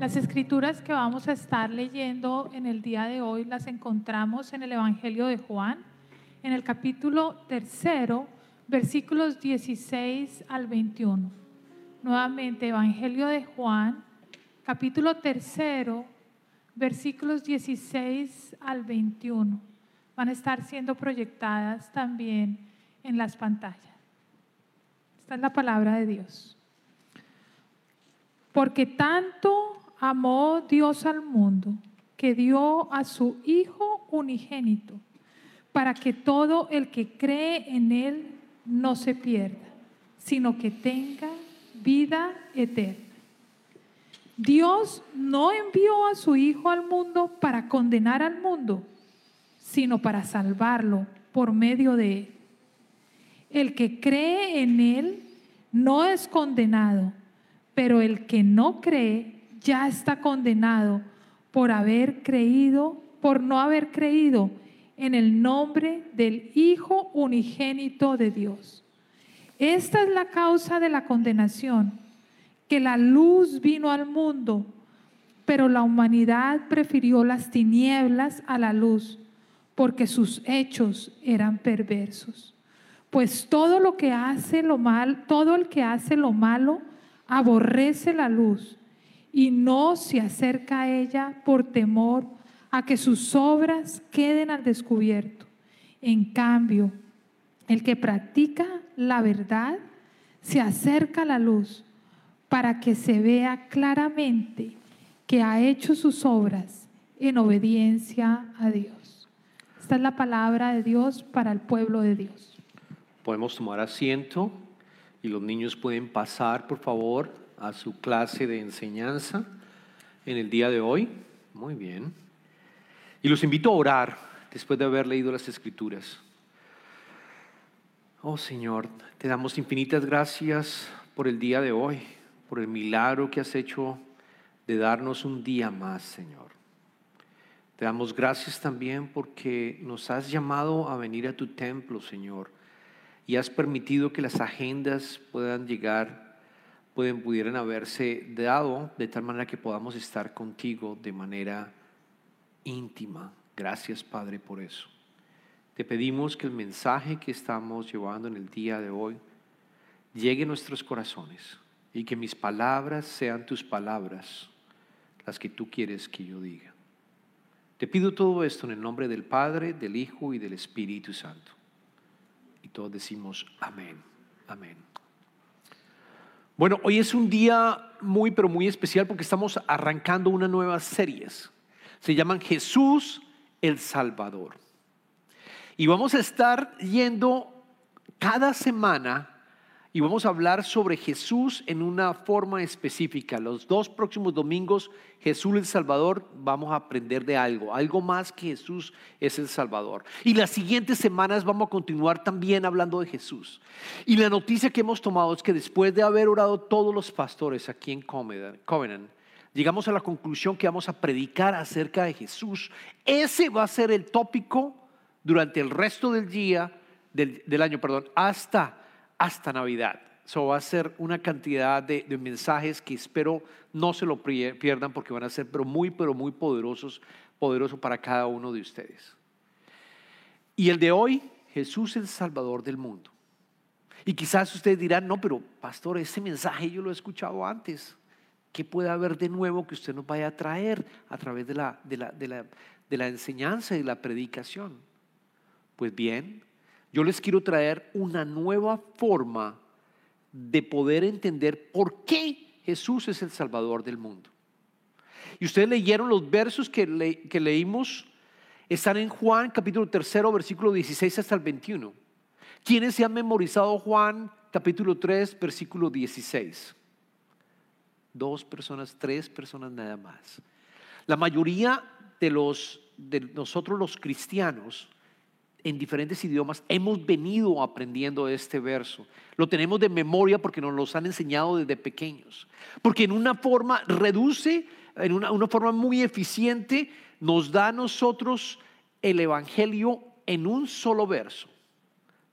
Las escrituras que vamos a estar leyendo en el día de hoy las encontramos en el Evangelio de Juan, en el capítulo tercero, versículos 16 al 21. Nuevamente, Evangelio de Juan, capítulo tercero, versículos 16 al 21. Van a estar siendo proyectadas también en las pantallas. Esta es la palabra de Dios. Porque tanto amó Dios al mundo que dio a su Hijo unigénito, para que todo el que cree en Él no se pierda, sino que tenga vida eterna. Dios no envió a su Hijo al mundo para condenar al mundo, sino para salvarlo por medio de Él. El que cree en Él no es condenado, pero el que no cree ya está condenado por haber creído, por no haber creído en el nombre del Hijo unigénito de Dios. Esta es la causa de la condenación, que la luz vino al mundo, pero la humanidad prefirió las tinieblas a la luz, porque sus hechos eran perversos. Pues todo lo que hace lo mal, todo el que hace lo malo aborrece la luz y no se acerca a ella por temor a que sus obras queden al descubierto. En cambio, el que practica la verdad se acerca a la luz para que se vea claramente que ha hecho sus obras en obediencia a Dios. Esta es la palabra de Dios para el pueblo de Dios. Podemos tomar asiento y los niños pueden pasar, por favor, a su clase de enseñanza en el día de hoy. Muy bien. Y los invito a orar después de haber leído las escrituras. Oh Señor, te damos infinitas gracias por el día de hoy, por el milagro que has hecho de darnos un día más, Señor. Te damos gracias también porque nos has llamado a venir a tu templo, Señor, y has permitido que las agendas puedan llegar pueden, pudieran haberse dado de tal manera que podamos estar contigo de manera íntima. Gracias Padre por eso. Te pedimos que el mensaje que estamos llevando en el día de hoy llegue a nuestros corazones y que mis palabras sean tus palabras, las que tú quieres que yo diga. Te pido todo esto en el nombre del Padre, del Hijo y del Espíritu Santo. Y todos decimos amén, amén. Bueno, hoy es un día muy, pero muy especial porque estamos arrancando una nueva serie. Se llaman Jesús el Salvador. Y vamos a estar yendo cada semana y vamos a hablar sobre Jesús en una forma específica. Los dos próximos domingos, Jesús el Salvador, vamos a aprender de algo, algo más que Jesús es el Salvador. Y las siguientes semanas vamos a continuar también hablando de Jesús. Y la noticia que hemos tomado es que después de haber orado todos los pastores aquí en Covenant, llegamos a la conclusión que vamos a predicar acerca de Jesús. Ese va a ser el tópico durante el resto del día, del, del año, perdón, hasta hasta Navidad. Eso va a ser una cantidad de, mensajes que espero no se lo pierdan porque van a ser pero muy, pero muy poderosos, poderosos para cada uno de ustedes. Y el de hoy, Jesús es el Salvador del mundo. Y quizás ustedes dirán, no, pero pastor, ese mensaje yo lo he escuchado antes. ¿Qué puede haber de nuevo que usted nos vaya a traer a través de la, de la, de la, de la enseñanza y la predicación? Pues bien, yo les quiero traer una nueva forma de poder entender por qué Jesús es el Salvador del mundo. Y ustedes leyeron los versos que, leímos, están en Juan capítulo 3, versículo 16 hasta el 21. ¿Quiénes se han memorizado Juan capítulo 3, versículo 16? Dos personas, tres personas nada más. La mayoría de, los, de nosotros los cristianos en diferentes idiomas, hemos venido aprendiendo este verso. Lo tenemos de memoria porque nos los han enseñado desde pequeños. Porque en una forma reduce, en una, una forma muy eficiente, nos da a nosotros el Evangelio en un solo verso.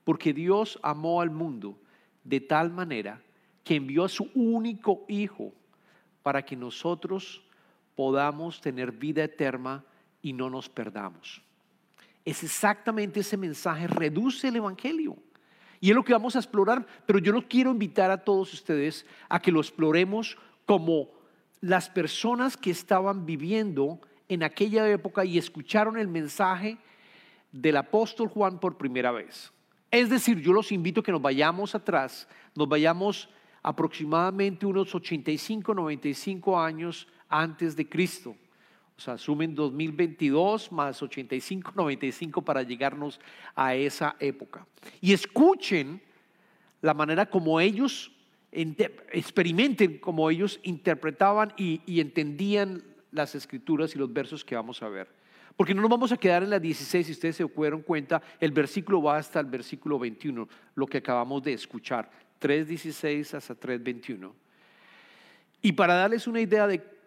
Porque Dios amó al mundo de tal manera que envió a su único Hijo para que nosotros podamos tener vida eterna y no nos perdamos. Es exactamente ese mensaje, reduce el Evangelio. Y es lo que vamos a explorar, pero yo no quiero invitar a todos ustedes a que lo exploremos como las personas que estaban viviendo en aquella época y escucharon el mensaje del apóstol Juan por primera vez. Es decir, yo los invito a que nos vayamos atrás, nos vayamos aproximadamente unos 85, 95 años antes de Cristo. O sea, sumen 2022 más 85, 95 para llegarnos a esa época. Y escuchen la manera como ellos experimenten, como ellos interpretaban y, y entendían las escrituras y los versos que vamos a ver. Porque no nos vamos a quedar en la 16, si ustedes se dieron cuenta, el versículo va hasta el versículo 21, lo que acabamos de escuchar, 3.16 hasta 3.21. Y para darles una idea de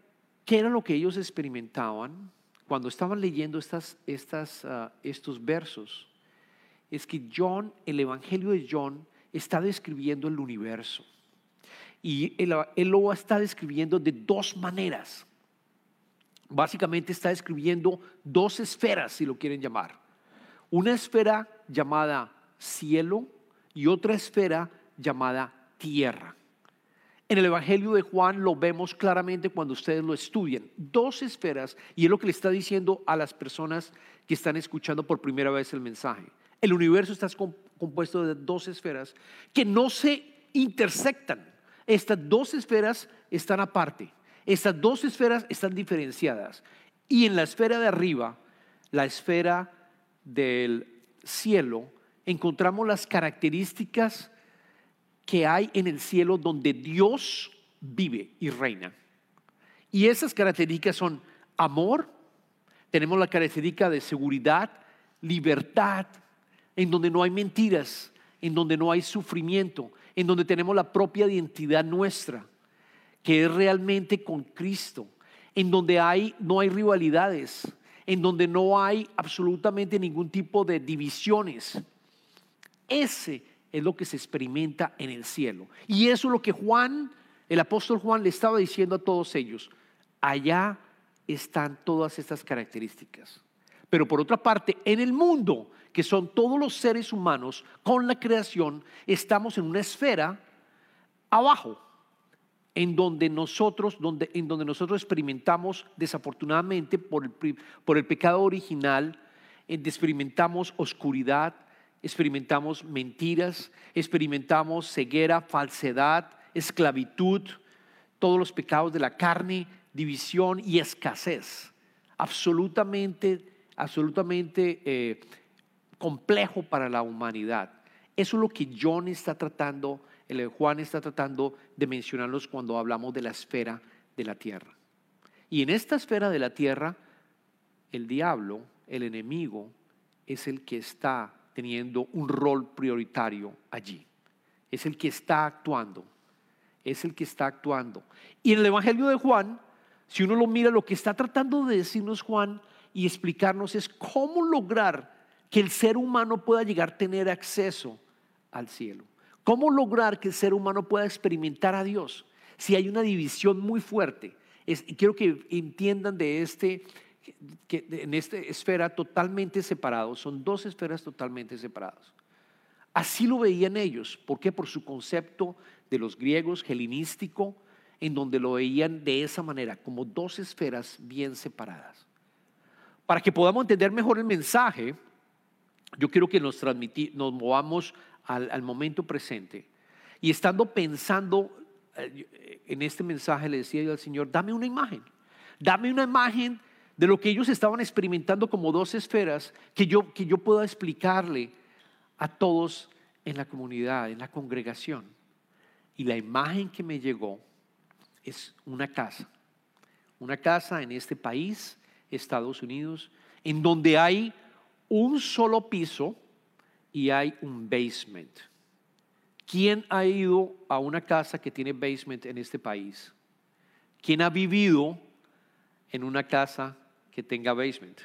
¿Qué era lo que ellos experimentaban cuando estaban leyendo ah, estos versos? Es que John, el Evangelio de John, está describiendo el universo. Y él lo está describiendo de dos maneras. Básicamente está describiendo dos esferas, si lo quieren llamar. Una esfera llamada cielo y otra esfera llamada tierra. En el Evangelio de Juan lo vemos claramente cuando ustedes lo estudian. Dos esferas, y es lo que le está diciendo a las personas que están escuchando por primera vez el mensaje. El universo está compuesto de dos esferas que no se intersectan. Estas dos esferas están aparte. Estas dos esferas están diferenciadas. Y en la esfera de arriba, la esfera del cielo, encontramos las características que hay en el cielo donde Dios vive y reina. Y esas características son amor, tenemos la característica de seguridad, libertad, en donde no hay mentiras, en donde no hay sufrimiento, en donde tenemos la propia identidad nuestra, que es realmente con Cristo, en donde hay, no hay rivalidades, en donde no hay absolutamente ningún tipo de divisiones. Ese es lo que se experimenta en el cielo. Y eso es lo que Juan, el apóstol Juan, le estaba diciendo a todos ellos. Allá están todas estas características. Pero por otra parte, en el mundo, que son todos los seres humanos, con la creación, estamos en una esfera abajo, en donde nosotros, donde, en donde nosotros experimentamos, desafortunadamente, por el, por el pecado original, experimentamos oscuridad, experimentamos mentiras, experimentamos ceguera, falsedad, esclavitud, todos los pecados de la carne, división y escasez. Absolutamente, absolutamente eh, complejo para la humanidad. Eso es lo que John está tratando, el Juan está tratando de mencionarlos cuando hablamos de la esfera de la tierra. Y en esta esfera de la tierra, el diablo, el enemigo, es el que está teniendo un rol prioritario allí. Es el que está actuando. Es el que está actuando. Y en el Evangelio de Juan, si uno lo mira, lo que está tratando de decirnos Juan y explicarnos es cómo lograr que el ser humano pueda llegar a tener acceso al cielo. ¿Cómo lograr que el ser humano pueda experimentar a Dios? Si hay una división muy fuerte. Quiero que entiendan de este que en esta esfera totalmente separados, son dos esferas totalmente separadas. Así lo veían ellos. ¿Por qué? Por su concepto de los griegos helenístico, en donde lo veían de esa manera, como dos esferas bien separadas. Para que podamos entender mejor el mensaje, yo quiero que nos, nos movamos al, al momento presente. Y estando pensando eh, en este mensaje, le decía yo al Señor, dame una imagen, dame una imagen de lo que ellos estaban experimentando como dos esferas que yo, que yo pueda explicarle a todos en la comunidad, en la congregación. Y la imagen que me llegó es una casa, una casa en este país, Estados Unidos, en donde hay un solo piso y hay un basement. ¿Quién ha ido a una casa que tiene basement en este país? ¿Quién ha vivido en una casa que tenga basement?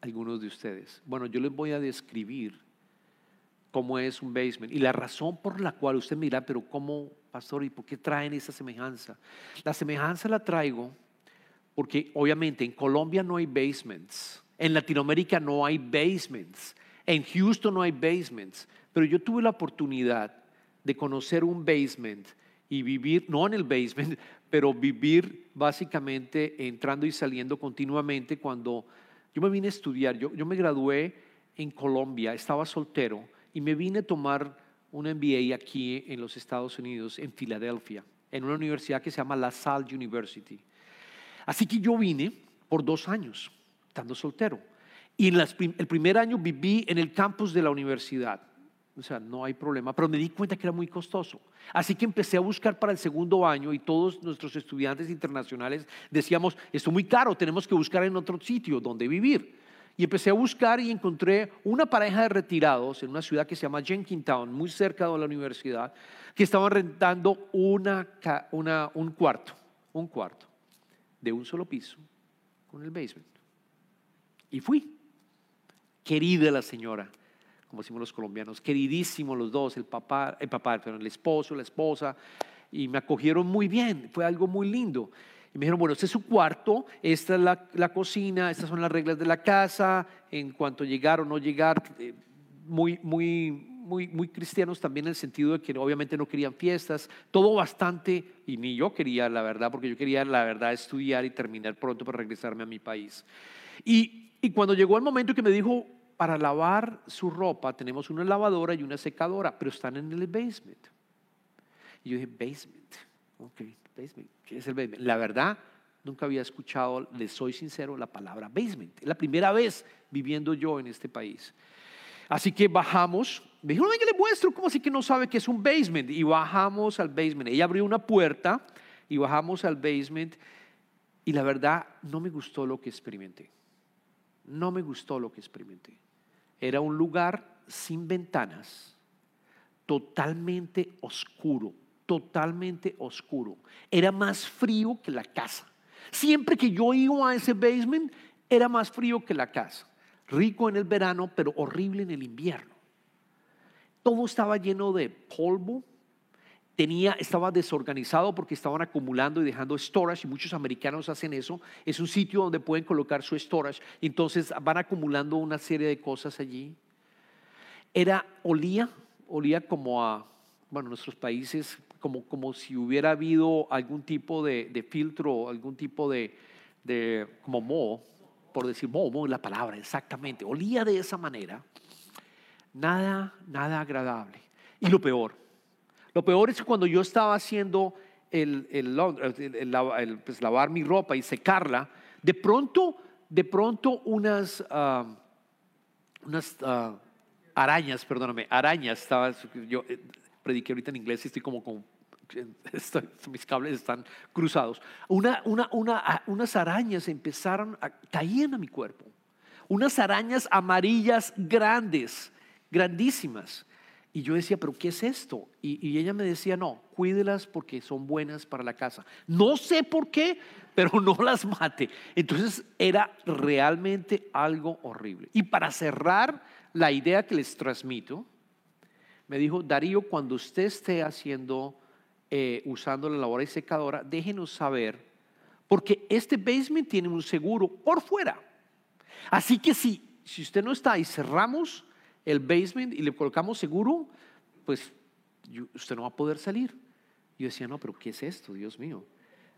Algunos de ustedes. Bueno, yo les voy a describir cómo es un basement. Y la razón por la cual usted mira, pero cómo, pastor, ¿y por qué traen esa semejanza? La semejanza la traigo porque obviamente en Colombia no hay basements, en Latinoamérica no hay basements, en Houston no hay basements, pero yo tuve la oportunidad de conocer un basement y vivir, no en el basement, pero vivir básicamente entrando y saliendo continuamente cuando yo me vine a estudiar, yo, yo me gradué en Colombia, estaba soltero y me vine a tomar un MBA aquí en los Estados Unidos, en Filadelfia, en una universidad que se llama La Salle University. Así que yo vine por dos años, estando soltero. Y en el primer año viví en el campus de la universidad. O sea, no hay problema, pero me di cuenta que era muy costoso. Así que empecé a buscar para el segundo año y todos nuestros estudiantes internacionales decíamos, esto es muy caro, tenemos que buscar en otro sitio donde vivir. Y empecé a buscar y encontré una pareja de retirados en una ciudad que se llama Jenkintown, muy cerca de la universidad, que estaban rentando una, un cuarto, un cuarto de un solo piso con el basement. Y fui. Querida la señora, como decimos los colombianos, queridísimos los dos, el papá, el papá, el esposo, la esposa, y me acogieron muy bien, fue algo muy lindo. Y me dijeron, bueno, este es su cuarto, esta es la, la cocina, estas son las reglas de la casa, en cuanto llegar o no llegar, eh, muy, muy, muy, muy cristianos también en el sentido de que obviamente no querían fiestas, todo bastante, y ni yo quería la verdad, porque yo quería la verdad estudiar y terminar pronto para regresarme a mi país. Y, y cuando llegó el momento que me dijo, para lavar su ropa tenemos una lavadora y una secadora, pero están en el basement. Y yo dije, basement, ok, basement, ¿qué es el basement? La verdad, nunca había escuchado, les soy sincero, la palabra basement. Es la primera vez viviendo yo en este país. Así que bajamos. Me dijo, que le muestro, ¿cómo así que no sabe que es un basement? Y bajamos al basement. Ella abrió una puerta y bajamos al basement. Y la verdad, no me gustó lo que experimenté. No me gustó lo que experimenté. Era un lugar sin ventanas, totalmente oscuro, totalmente oscuro. Era más frío que la casa. Siempre que yo iba a ese basement, era más frío que la casa rico en el verano, pero horrible en el invierno. Todo estaba lleno de polvo, tenía, estaba desorganizado porque estaban acumulando y dejando storage, y muchos americanos hacen eso. Es un sitio donde pueden colocar su storage, entonces van acumulando una serie de cosas allí. Era, olía, olía como a, bueno, nuestros países, como, como si hubiera habido algún tipo de, filtro, algún tipo de, de como moho, por decir momo la palabra exactamente, olía de esa manera, nada, nada agradable. Y lo peor, lo peor es que cuando yo estaba haciendo el, pues, lavar mi ropa y secarla, de pronto, de pronto unas, ah, unas ah, arañas, perdóname, arañas, estaba, yo eh, prediqué ahorita en inglés y estoy como con mis cables están cruzados. Una, una, una, unas arañas empezaron a caer a mi cuerpo. Unas arañas amarillas grandes, grandísimas. Y yo decía, pero ¿qué es esto? Y, ella me decía, no, cuídelas porque son buenas para la casa. No sé por qué, pero no las mate. Entonces era realmente algo horrible. Y para cerrar la idea que les transmito, me dijo, Darío, cuando usted esté haciendo eh, usando la lavadora y secadora, déjenos saber, porque este basement tiene un seguro por fuera. Así que si, si usted no está y cerramos el basement y le colocamos seguro, pues usted no va a poder salir. Yo decía, no, pero ¿qué es esto? Dios mío,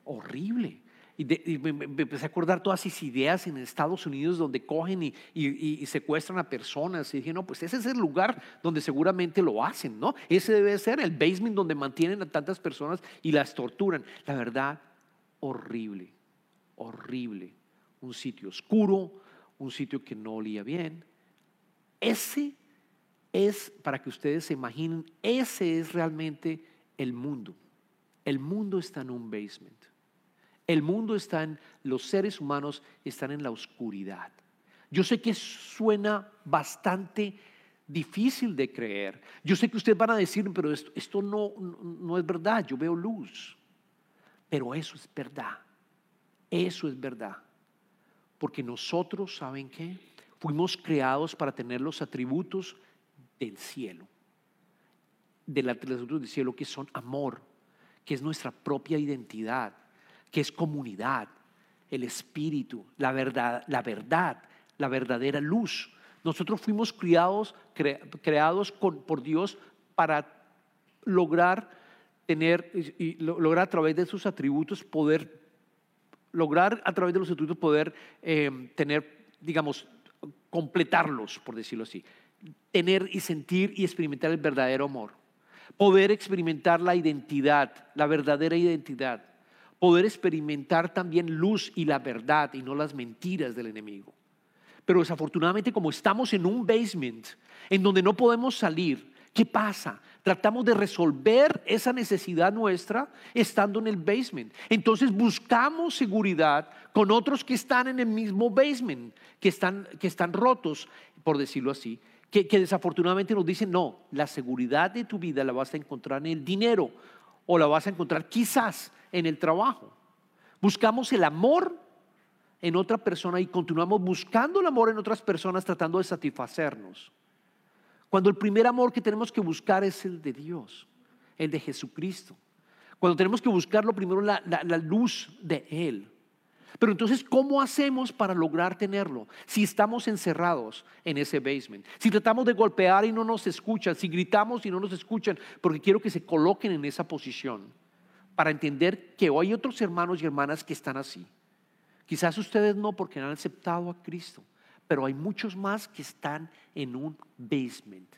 horrible. Y, me, empecé a acordar todas esas ideas en Estados Unidos donde cogen y, y, secuestran a personas. Y dije, no, pues ese es el lugar donde seguramente lo hacen, ¿no? Ese debe ser el basement donde mantienen a tantas personas y las torturan. La verdad, horrible, horrible. Un sitio oscuro, un sitio que no olía bien. Ese es, para que ustedes se imaginen, ese es realmente el mundo. El mundo está en un basement. El mundo está en, los seres humanos están en la oscuridad. Yo sé que suena bastante difícil de creer. Yo sé que ustedes van a decir, pero esto, no, no es verdad, yo veo luz. Pero eso es verdad. Eso es verdad. Porque nosotros, ¿saben qué? Fuimos creados para tener los atributos del cielo, de las atributos del cielo que son amor, que es nuestra propia identidad, que es comunidad, el espíritu, la verdad, la verdad, la verdadera luz. Nosotros fuimos criados, creados por Dios para lograr tener y lograr a través de sus atributos poder lograr a través de los atributos poder eh, tener, digamos, completarlos, por decirlo así, tener y sentir y experimentar el verdadero amor, poder experimentar la identidad, la verdadera identidad, poder experimentar también luz y la verdad y no las mentiras del enemigo. Pero desafortunadamente como estamos en un basement en donde no podemos salir, ¿qué pasa? Tratamos de resolver esa necesidad nuestra estando en el basement. Entonces buscamos seguridad con otros que están en el mismo basement, que están, que están rotos, por decirlo así, que, desafortunadamente nos dicen, no, la seguridad de tu vida la vas a encontrar en el dinero o la vas a encontrar quizás en el trabajo. Buscamos el amor en otra persona y continuamos buscando el amor en otras personas tratando de satisfacernos. Cuando el primer amor que tenemos que buscar es el de Dios, el de Jesucristo. Cuando tenemos que buscarlo primero la, la luz de Él. Pero entonces, ¿cómo hacemos para lograr tenerlo? Si estamos encerrados en ese basement, si tratamos de golpear y no nos escuchan, si gritamos y no nos escuchan, porque quiero que se coloquen en esa posición para entender que hay otros hermanos y hermanas que están así. Quizás ustedes no porque no han aceptado a Cristo, pero hay muchos más que están en un basement,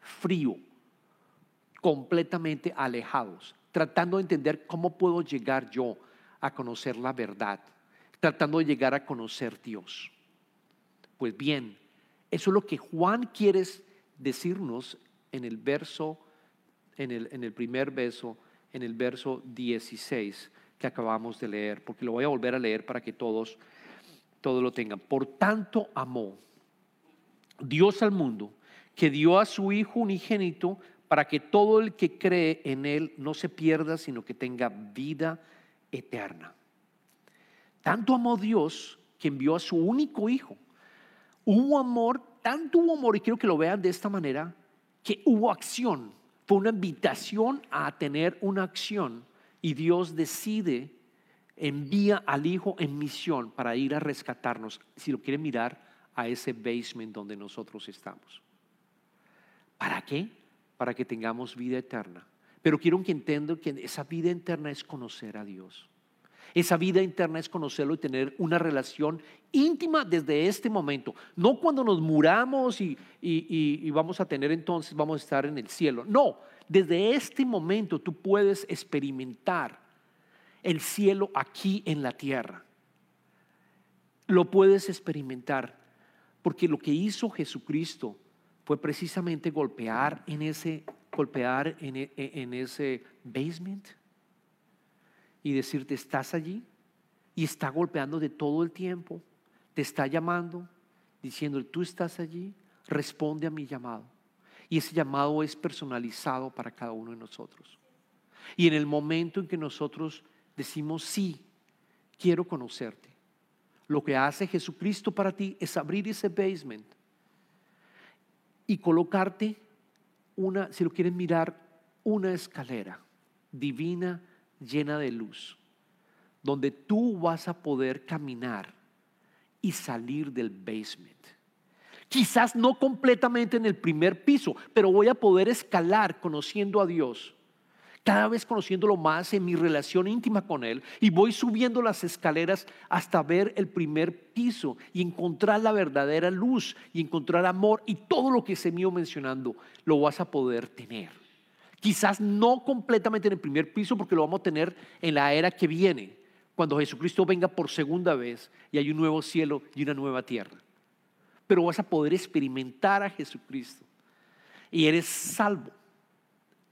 frío, completamente alejados, tratando de entender cómo puedo llegar yo a conocer la verdad, tratando de llegar a conocer Dios. Pues bien, eso es lo que Juan quiere decirnos en el verso, en el, en el primer verso, en el verso 16 que acabamos de leer, porque lo voy a volver a leer para que todos, todos lo tengan. Por tanto amó Dios al mundo, que dio a su Hijo unigénito para que todo el que cree en Él no se pierda, sino que tenga vida eterna. Tanto amó Dios que envió a su único Hijo. Hubo amor, tanto hubo amor, y quiero que lo vean de esta manera, que hubo acción. Fue una invitación a tener una acción y Dios decide, envía al Hijo en misión para ir a rescatarnos, si lo quieren mirar, a ese basement donde nosotros estamos. ¿Para qué? Para que tengamos vida eterna. Pero quiero que entiendan que esa vida eterna es conocer a Dios. Esa vida interna es conocerlo y tener una relación íntima desde este momento. No cuando nos muramos y, y, vamos a tener entonces, vamos a estar en el cielo. No, desde este momento tú puedes experimentar el cielo aquí en la tierra. Lo puedes experimentar porque lo que hizo Jesucristo fue precisamente golpear en ese golpear en, e, en ese basement y decirte, estás allí y está golpeando de todo el tiempo, te está llamando, diciendo, tú estás allí, responde a mi llamado. Y ese llamado es personalizado para cada uno de nosotros. Y en el momento en que nosotros decimos, sí, quiero conocerte, lo que hace Jesucristo para ti es abrir ese basement y colocarte una, si lo quieren mirar, una escalera divina llena de luz, donde tú vas a poder caminar y salir del basement. Quizás no completamente en el primer piso, pero voy a poder escalar conociendo a Dios. Cada vez conociéndolo más en mi relación íntima con Él. Y voy subiendo las escaleras hasta ver el primer piso y encontrar la verdadera luz y encontrar amor y todo lo que se iba mencionando lo vas a poder tener. Quizás no completamente en el primer piso porque lo vamos a tener en la era que viene, cuando Jesucristo venga por segunda vez y hay un nuevo cielo y una nueva tierra. Pero vas a poder experimentar a Jesucristo y eres salvo.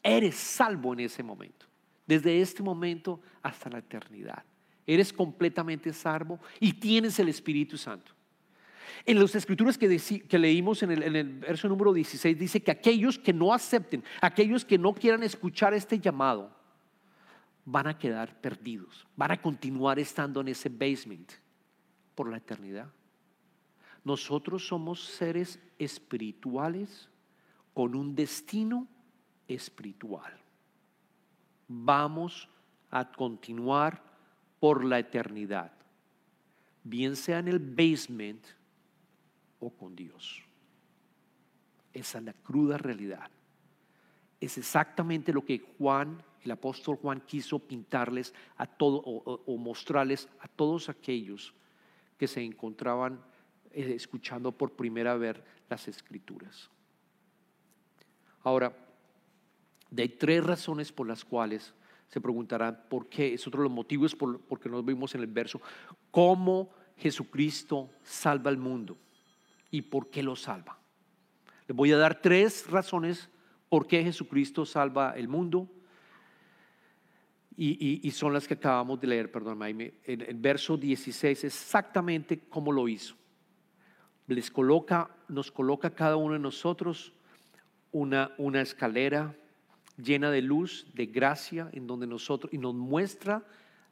Eres salvo en ese momento, desde este momento hasta la eternidad. Eres completamente salvo y tienes el Espíritu Santo. En las escrituras que, que leímos en el, en el, verso número 16 dice que aquellos que no acepten, aquellos que no quieran escuchar este llamado, van a quedar perdidos, van a continuar estando en ese basement por la eternidad. Nosotros somos seres espirituales con un destino espiritual. Vamos a continuar por la eternidad, bien sea en el basement o con Dios. Esa es la cruda realidad. Es exactamente lo que Juan, el apóstol Juan, quiso pintarles a todos o, mostrarles a todos aquellos que se encontraban eh, escuchando por primera vez las escrituras. Ahora, hay tres razones por las cuales se preguntarán por qué, es otro de los motivos por, porque nos vimos en el verso, cómo Jesucristo salva al mundo y por qué lo salva. Les voy a dar tres razones por qué Jesucristo salva el mundo y, son las que acabamos de leer, perdón, en el verso 16 exactamente cómo lo hizo. Les coloca, nos coloca cada uno de nosotros una, una escalera llena de luz, de gracia, en donde nosotros, y nos muestra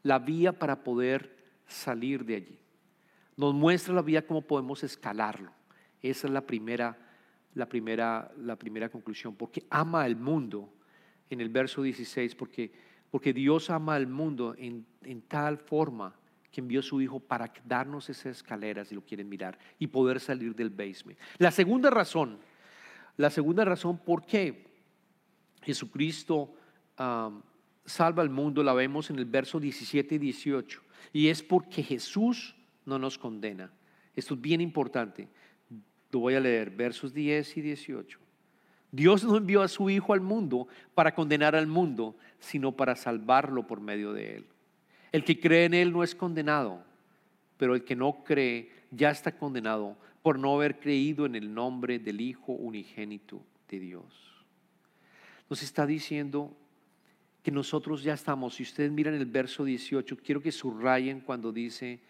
la vía para poder salir de allí. Nos muestra la vía cómo podemos escalarlo. Esa es la primera, la primera, la primera conclusión, porque ama al mundo en el verso 16, porque, porque Dios ama al mundo en, en tal forma que envió a su Hijo para darnos esas escaleras, si lo quieren mirar, y poder salir del basement. La segunda razón, la segunda razón por qué Jesucristo salva al mundo, la vemos en el verso 17 y 18. Y es porque Jesús no nos condena. Esto es bien importante. Voy a leer, versos 10 y 18. Dios no envió a su Hijo al mundo para condenar al mundo, sino para salvarlo por medio de él. El que cree en él no es condenado, pero el que no cree ya está condenado por no haber creído en el nombre del Hijo unigénito de Dios nos está diciendo que nosotros ya estamos, si ustedes miran el verso 18, quiero que subrayen cuando dice,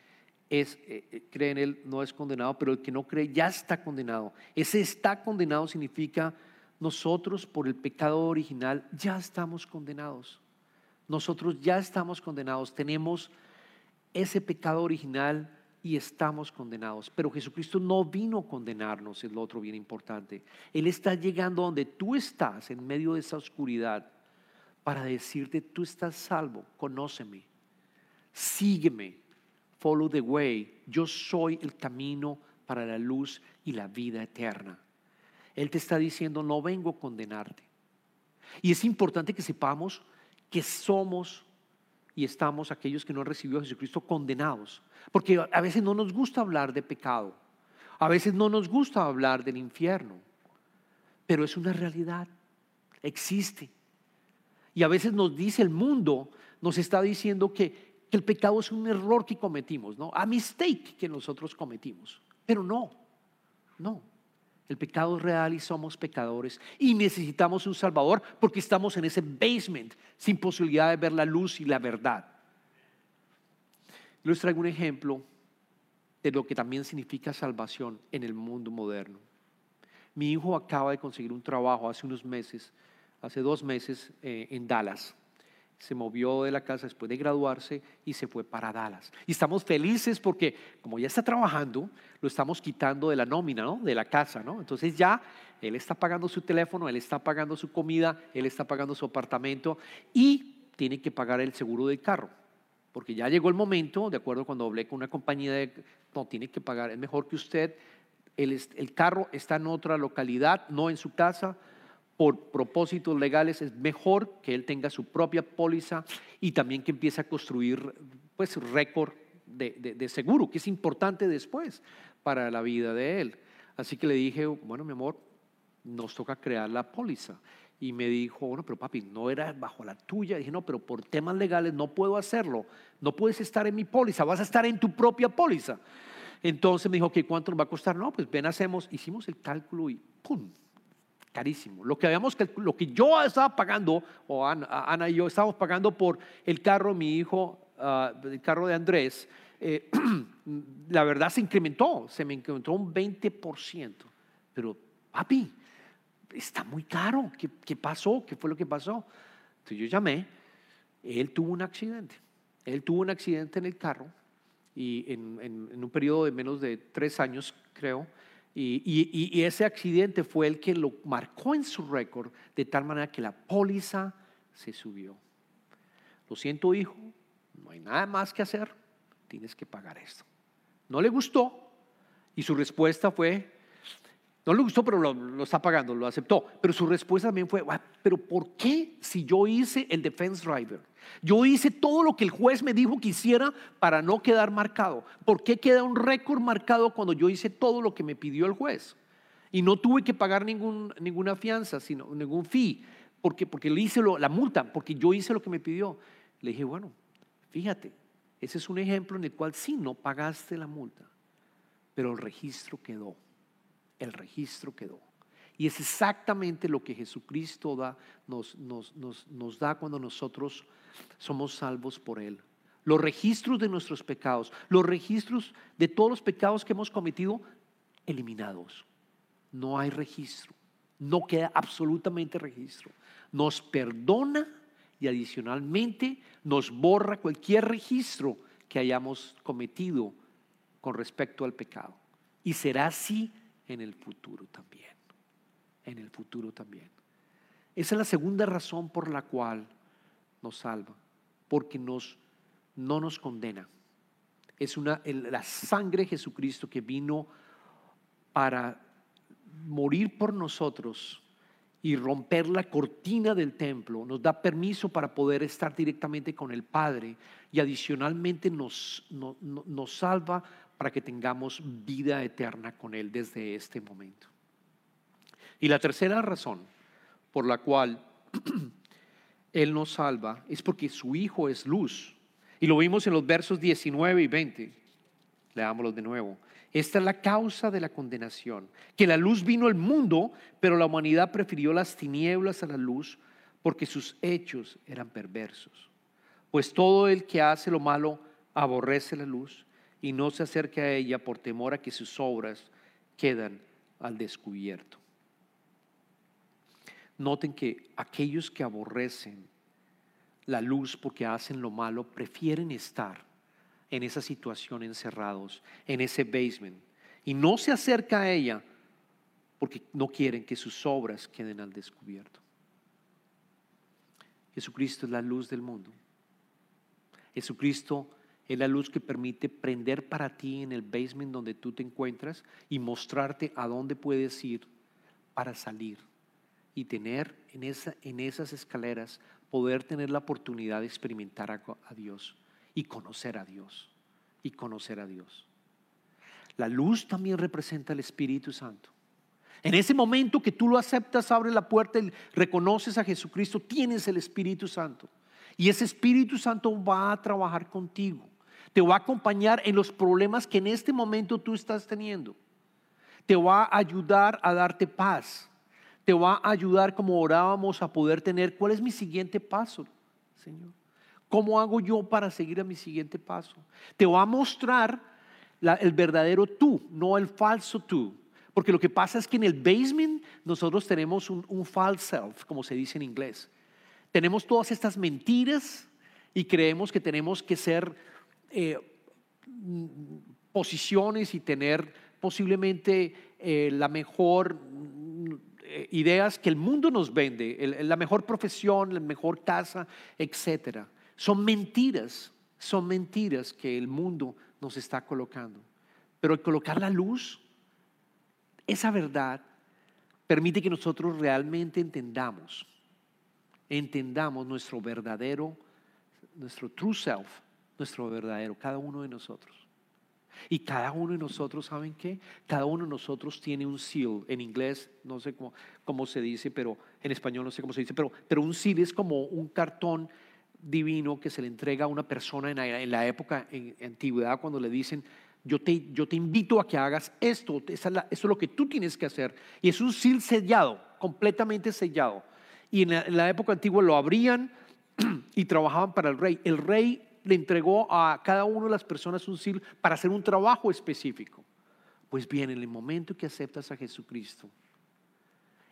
es, eh, eh, cree en él, no es condenado, pero el que no cree ya está condenado. Ese está condenado significa nosotros por el pecado original ya estamos condenados. Nosotros ya estamos condenados, tenemos ese pecado original y estamos condenados. Pero Jesucristo no vino a condenarnos, es lo otro bien importante. Él está llegando donde tú estás, en medio de esa oscuridad, para decirte, tú estás salvo, conóceme, sígueme, follow the way. Yo soy el camino para la luz y la vida eterna. Él te está diciendo, no vengo a condenarte. Y es importante que sepamos que somos y estamos aquellos que no han recibido a Jesucristo condenados. Porque a veces no nos gusta hablar de pecado, a veces no nos gusta hablar del infierno, pero es una realidad, existe. Y a veces nos dice el mundo, nos está diciendo que, el pecado es un error que cometimos, ¿no? A mistake que nosotros cometimos. Pero no, no. El pecado es real y somos pecadores y necesitamos un Salvador porque estamos en ese basement sin posibilidad de ver la luz y la verdad. Les traigo un ejemplo de lo que también significa salvación en el mundo moderno. Mi hijo acaba de conseguir un trabajo hace unos meses, hace dos meses, eh, en Dallas se movió de la casa después de graduarse y se fue para Dallas. Y estamos felices porque como ya está trabajando, lo estamos quitando de la nómina, ¿no? De la casa, ¿no? Entonces ya él está pagando su teléfono, él está pagando su comida, él está pagando su apartamento y tiene que pagar el seguro del carro. Porque ya llegó el momento, de acuerdo cuando hablé con una compañía de, no, tiene que pagar, es mejor que usted, el, el carro está en otra localidad, no en su casa, por propósitos legales, es mejor que él tenga su propia póliza y también que empiece a construir pues récord de, de, seguro, que es importante después para la vida de él. Así que le dije, bueno, mi amor, nos toca crear la póliza. Y me dijo, bueno, pero papi, no era bajo la tuya. dije, no, pero por temas legales no puedo hacerlo. No puedes estar en mi póliza, vas a estar en tu propia póliza. Entonces me dijo, ¿qué ¿cuánto nos va a costar? No, pues ven, hacemos, hicimos el cálculo y ¡pum! Carísimo. Lo que habíamos, lo que yo estaba pagando, o Ana, y yo estábamos pagando por el carro, mi hijo, ah, el carro de Andrés, eh, la verdad se incrementó, se me incrementó un 20%. Pero, papi, está muy caro. ¿Qué, ¿Qué, pasó? ¿Qué fue lo que pasó? Entonces yo llamé, él tuvo un accidente. Él tuvo un accidente en el carro y en, en un periodo de menos de tres años, creo, Y, ese accidente fue el que lo marcó en su récord de tal manera que la póliza se subió. Lo siento, hijo, no hay nada más que hacer, tienes que pagar esto. No le gustó y su respuesta fue, no le gustó, pero lo, lo está pagando, lo aceptó. Pero su respuesta también fue, "Ah, pero ¿por qué si yo hice el defense driver? Yo hice todo lo que el juez me dijo que hiciera para no quedar marcado. ¿Por qué queda un récord marcado cuando yo hice todo lo que me pidió el juez? Y no tuve que pagar ningún, ninguna fianza, sino ningún fee, porque, porque le hice lo- la multa, porque yo hice lo que me pidió. Le dije, bueno, fíjate, ese es un ejemplo en el cual sí no pagaste la multa, pero el registro quedó el registro quedó. Y es exactamente lo que Jesucristo da, nos, nos- da cuando nosotros somos salvos por Él. Los registros de nuestros pecados, los registros de todos los pecados que hemos cometido, eliminados. No hay registro, no queda absolutamente registro. Nos perdona y adicionalmente nos borra cualquier registro que hayamos cometido con respecto al pecado. Y será así en el futuro también. En el futuro también. Esa es la segunda razón por la cual nos salva, porque nos, no nos condena. Es una, la sangre de Jesucristo que vino para morir por nosotros y romper la cortina del templo, nos da permiso para poder estar directamente con el Padre y adicionalmente nos, no- no- nos salva para que tengamos vida eterna con Él desde este momento. Y la tercera razón por la cual Él nos salva es porque su Hijo es luz. Y lo vimos en los versos 19 y 20. Leámoslos de nuevo. Esta es la causa de la condenación, que la luz vino al mundo, pero la humanidad prefirió las tinieblas a la luz porque sus hechos eran perversos. Pues todo el que hace lo malo aborrece la luz y no se acerca a ella por temor a que sus obras quedan al descubierto. Noten que aquellos que aborrecen la luz porque hacen lo malo prefieren estar en esa situación encerrados, en ese basement, y no se acerca a ella porque no quieren que sus obras queden al descubierto. Jesucristo es la luz del mundo. Jesucristo es la luz que permite prender para ti en el basement donde tú te encuentras y mostrarte a dónde puedes ir para salir y tener en, esa, en esas escaleras, poder tener la oportunidad de experimentar a, a Dios y conocer a Dios. Y conocer a Dios. La luz también representa el Espíritu Santo. En ese momento que tú lo aceptas, abres la puerta y reconoces a Jesucristo, tienes el Espíritu Santo. Y ese Espíritu Santo va a trabajar contigo. Te va a acompañar en los problemas que en este momento tú estás teniendo. Te va a ayudar a darte paz. Te va a ayudar como orábamos a poder tener, ¿cuál es mi siguiente paso, Señor? ¿Cómo hago yo para seguir a mi siguiente paso? Te va a mostrar el verdadero tú, no el falso tú. Porque lo que pasa es que en el basement nosotros tenemos un, un false self, como se dice en inglés. Tenemos todas estas mentiras y creemos que tenemos que ser eh, posiciones y tener posiblemente eh, la mejor ideas que el mundo nos vende, la mejor profesión, la mejor casa, etcétera. Son mentiras, son mentiras que el mundo nos está colocando. Pero colocar la luz, esa verdad permite que nosotros realmente entendamos, entendamos nuestro verdadero, nuestro true self, nuestro verdadero, cada uno de nosotros. Y cada uno de nosotros, ¿saben qué? Cada uno de nosotros tiene un seal. En inglés, no sé cómo, cómo se dice, pero en español no sé cómo se dice, pero, pero un seal es como un cartón divino que se le entrega a una persona en la, época, en, antigüedad, cuando le dicen, yo te, yo te invito a que hagas esto, es eso es lo que tú tienes que hacer. Y es un seal sellado, completamente sellado. Y en la, en la época antigua lo abrían y trabajaban para el rey. El rey le entregó a cada una de las personas un seal para hacer un trabajo específico. Pues bien, en el momento que aceptas a Jesucristo,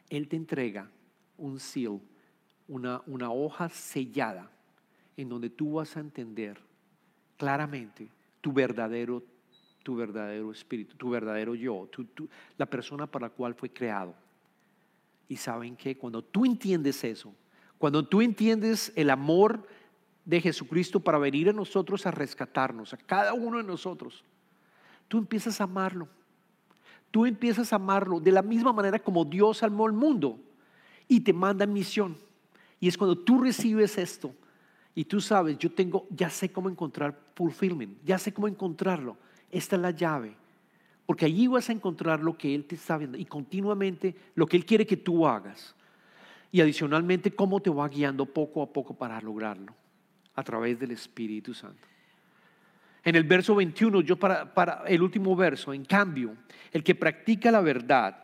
Él te entrega un seal, una, una hoja sellada, en donde tú vas a entender claramente tu verdadero tu verdadero espíritu, tu verdadero yo, la persona para la cual fue creado. Y saben que cuando tú entiendes eso, cuando tú entiendes el amor de Jesucristo para venir a nosotros a rescatarnos, a cada uno de nosotros, tú empiezas a amarlo. Tú empiezas a amarlo de la misma manera como Dios amó al mundo y te manda en misión. Y es cuando tú recibes esto y tú sabes, yo tengo, ya sé cómo encontrar fulfillment, ya sé cómo encontrarlo. Esta es la llave. Porque allí vas a encontrar lo que Él te está viendo y continuamente lo que Él quiere que tú hagas. Y adicionalmente, cómo te va guiando poco a poco para lograrlo a través del Espíritu Santo. En el verso 21, yo para, para el último verso, en cambio, el que practica la verdad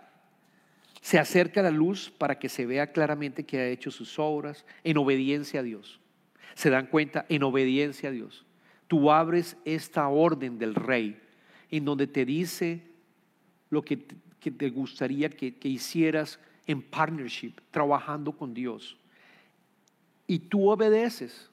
se acerca a la luz para que se vea claramente que ha hecho sus obras en obediencia a Dios. Se dan cuenta en obediencia a Dios. Tú abres esta orden del rey en donde te dice lo que te, gustaría que, que hicieras en partnership, trabajando con Dios. Y tú obedeces.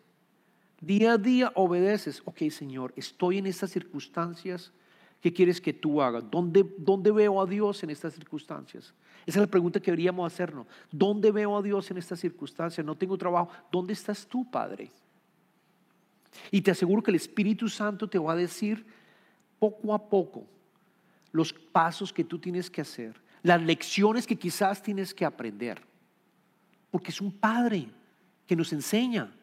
Día a día obedeces. Ok, Señor, estoy en estas circunstancias. ¿Qué quieres que tú hagas? ¿Dónde, ¿Dónde, veo a Dios en estas circunstancias? Esa es la pregunta que deberíamos hacernos. ¿Dónde veo a Dios en estas circunstancias? No tengo trabajo. ¿Dónde estás tú, Padre? Y te aseguro que el Espíritu Santo te va a decir poco a poco los pasos que tú tienes que hacer, las lecciones que quizás tienes que aprender. Porque es un Padre que nos enseña,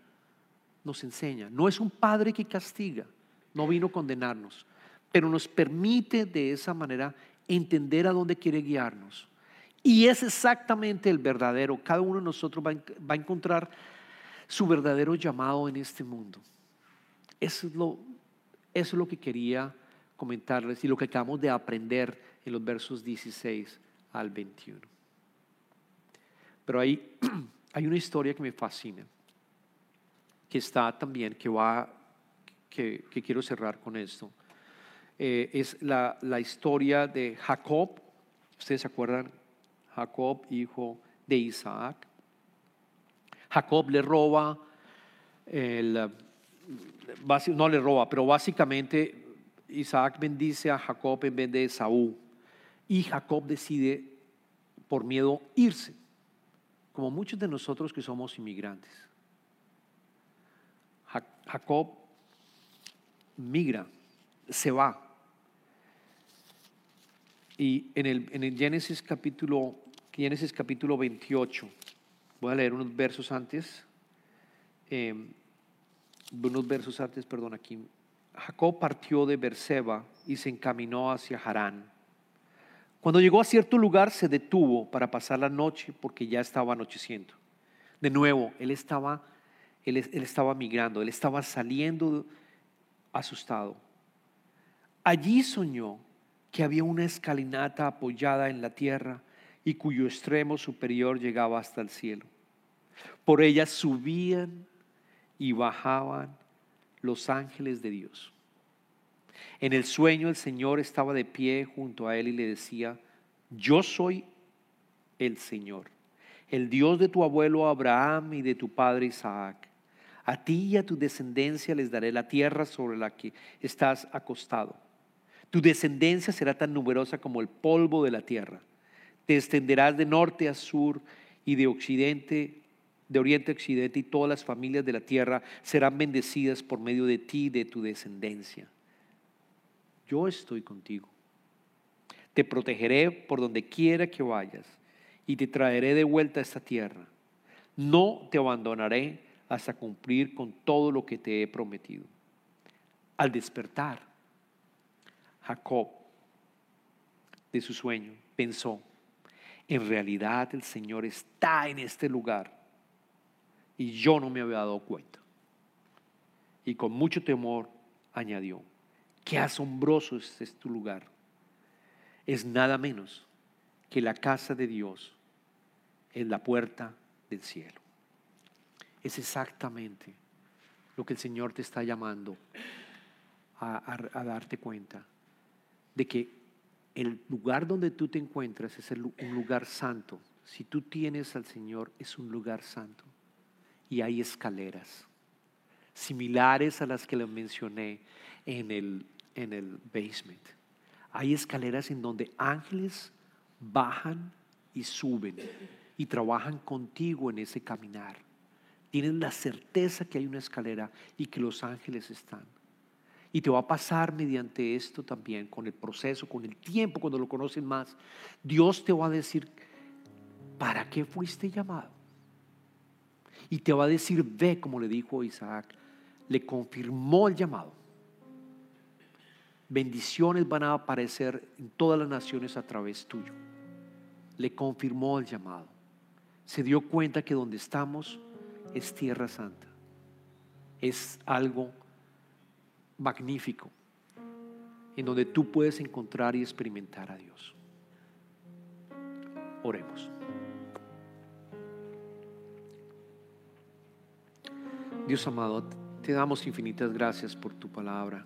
nos enseña. No es un Padre que castiga, no vino a condenarnos, pero nos permite de esa manera entender a dónde quiere guiarnos. Y es exactamente el verdadero. Cada uno de nosotros va a encontrar su verdadero llamado en este mundo. Eso es lo, eso es lo que quería comentarles y lo que acabamos de aprender en los versos 16 al 21. Pero hay, hay una historia que me fascina, que está también, que va, que, quiero cerrar con esto. Eh, es la, la historia de Jacob. ¿Ustedes se acuerdan? Jacob, hijo de Isaac. Jacob le roba el no le roba, pero básicamente Isaac bendice a Jacob en vez de Saúl. Y Jacob decide por miedo irse, como muchos de nosotros que somos inmigrantes. Jacob migra, se va. Y en el, en el Génesis, capítulo, Génesis capítulo 28, voy a leer unos versos antes. Eh, unos versos antes, perdón, aquí. Jacob partió de Berseba y se encaminó hacia Harán. Cuando llegó a cierto lugar se detuvo para pasar la noche porque ya estaba anocheciendo. De nuevo, él estaba, él, estaba migrando, él estaba saliendo asustado. Allí soñó que había una escalinata apoyada en la tierra y cuyo extremo superior llegaba hasta el cielo. Por ella subían y bajaban los ángeles de Dios. En el sueño el Señor estaba de pie junto a él y le decía, yo soy el Señor, el Dios de tu abuelo Abraham y de tu padre Isaac. A ti y a tu descendencia les daré la tierra sobre la que estás acostado. Tu descendencia será tan numerosa como el polvo de la tierra. Te extenderás de norte a sur y de occidente de oriente a occidente y todas las familias de la tierra serán bendecidas por medio de ti y de tu descendencia. Yo estoy contigo. Te protegeré por donde quiera que vayas y te traeré de vuelta a esta tierra. No te abandonaré hasta cumplir con todo lo que te he prometido. Al despertar, Jacob de su sueño pensó, en realidad el Señor está en este lugar y yo no me había dado cuenta. Y con mucho temor añadió, qué asombroso es este lugar. Es nada menos que la casa de Dios en la puerta del cielo. Es exactamente lo que el Señor te está llamando a, darte cuenta de que el lugar donde tú te encuentras es un lugar santo. Si tú tienes al Señor, es un lugar santo y hay escaleras similares a las que le mencioné en el en el basement. Hay escaleras en donde ángeles bajan y suben y trabajan contigo en ese caminar. Tienes la certeza que hay una escalera y que los ángeles están. Y te va a pasar mediante esto también, con el proceso, con el tiempo, cuando lo conocen más. Dios te va a decir, ¿para qué fuiste llamado? Y te va a decir, ve como le dijo Isaac, le confirmó el llamado. Bendiciones van a aparecer en todas las naciones a través tuyo. Le confirmó el llamado. Se dio cuenta que donde estamos es tierra santa. Es algo magnífico en donde tú puedes encontrar y experimentar a Dios. Oremos. Dios amado, te damos infinitas gracias por tu palabra.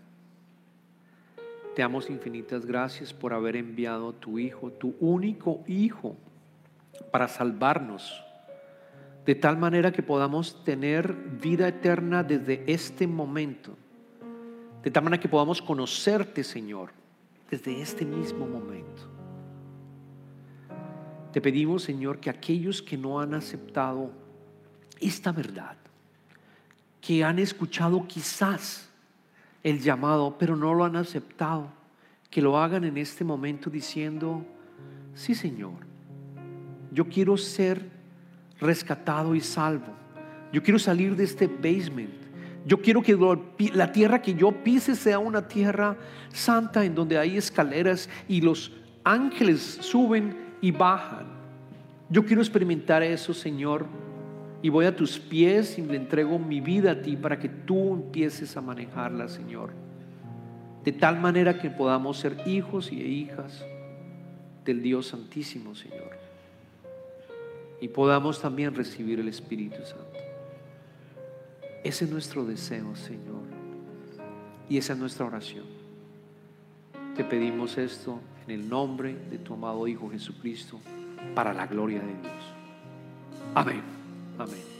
Te damos infinitas gracias por haber enviado a tu Hijo, tu único Hijo, para salvarnos, de tal manera que podamos tener vida eterna desde este momento, de tal manera que podamos conocerte, Señor, desde este mismo momento. Te pedimos, Señor, que aquellos que no han aceptado esta verdad, que han escuchado quizás el llamado, pero no lo han aceptado, que lo hagan en este momento diciendo, sí Señor, yo quiero ser rescatado y salvo, yo quiero salir de este basement, yo quiero que la tierra que yo pise sea una tierra santa en donde hay escaleras y los ángeles suben y bajan. Yo quiero experimentar eso, Señor y voy a tus pies y le entrego mi vida a ti para que tú empieces a manejarla, Señor. De tal manera que podamos ser hijos y hijas del Dios Santísimo, Señor. Y podamos también recibir el Espíritu Santo. Ese es nuestro deseo, Señor. Y esa es nuestra oración. Te pedimos esto en el nombre de tu amado Hijo Jesucristo, para la gloria de Dios. Amén. Amén.